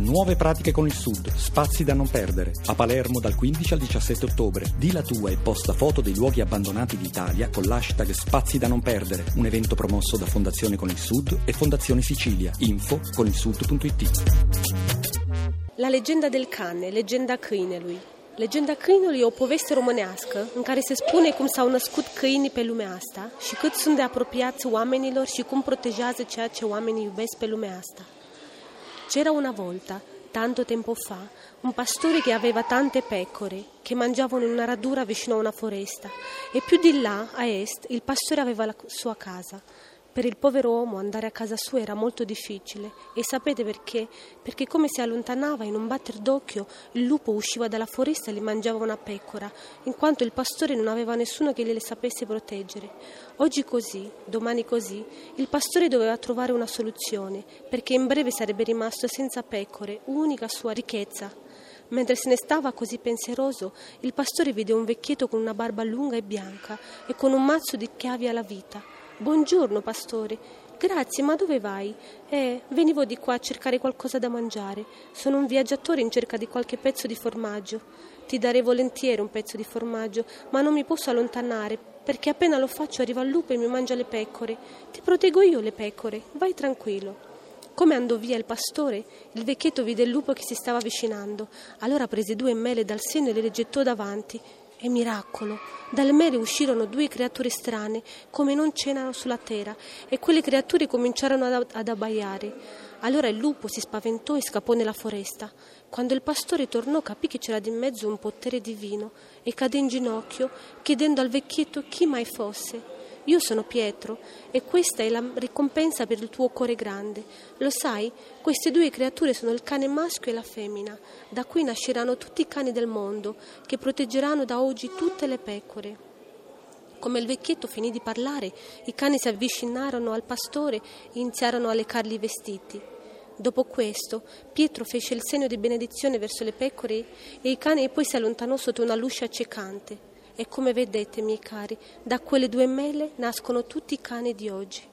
Nuove pratiche con il Sud, spazi da non perdere. A Palermo dal 15 al 17 ottobre. Di la tua e posta foto dei luoghi abbandonati d'Italia con l'hashtag Spazi da non perdere. Un evento promosso da Fondazione con il Sud e Fondazione Sicilia. Info con il sud.it. La leggenda del cane, leggenda câine lui. Legenda câinului e o poveste românească în care se spune cum s-au născut câinii pe lumea asta și cât sunt de apropiați oamenilor și cum protejează ceea ce oamenii iubesc pe lumea asta. C'era una volta, tanto tempo fa, un pastore che aveva tante pecore che mangiavano in una radura vicino a una foresta e più di là, a est, il pastore aveva la sua casa. Per il povero uomo andare a casa sua era molto difficile e sapete perché? Perché come si allontanava in un batter d'occhio il lupo usciva dalla foresta e gli mangiava una pecora, in quanto il pastore non aveva nessuno che gliele sapesse proteggere. Oggi così, domani così, il pastore doveva trovare una soluzione, perché in breve sarebbe rimasto senza pecore, unica sua ricchezza. Mentre se ne stava così pensieroso, il pastore vide un vecchietto con una barba lunga e bianca e con un mazzo di chiavi alla vita. Buongiorno, pastore. Grazie, ma dove vai? Eh, venivo di qua a cercare qualcosa da mangiare. Sono un viaggiatore in cerca di qualche pezzo di formaggio. Ti darei volentieri un pezzo di formaggio, ma non mi posso allontanare, perché appena lo faccio arriva il lupo e mi mangia le pecore. Ti proteggo io le pecore. Vai tranquillo. Come andò via il pastore, il vecchietto vide il lupo che si stava avvicinando. Allora prese due mele dal seno e le gettò davanti. E miracolo, dalle mele uscirono due creature strane, come non c'erano sulla terra, e quelle creature cominciarono ad, ad abbaiare. Allora il lupo si spaventò e scappò nella foresta. Quando il pastore tornò capì che c'era di mezzo un potere divino e cadde in ginocchio, chiedendo al vecchietto chi mai fosse. Io sono Pietro e questa è la ricompensa per il tuo cuore grande. Lo sai, queste due creature sono il cane maschio e la femmina. Da qui nasceranno tutti i cani del mondo che proteggeranno da oggi tutte le pecore. Come il vecchietto finì di parlare, i cani si avvicinarono al pastore e iniziarono a leccargli i vestiti. Dopo questo, Pietro fece il segno di benedizione verso le pecore e i cani e poi si allontanò sotto una luce accecante. E come vedete, miei cari, da quelle due mele nascono tutti i cani di oggi.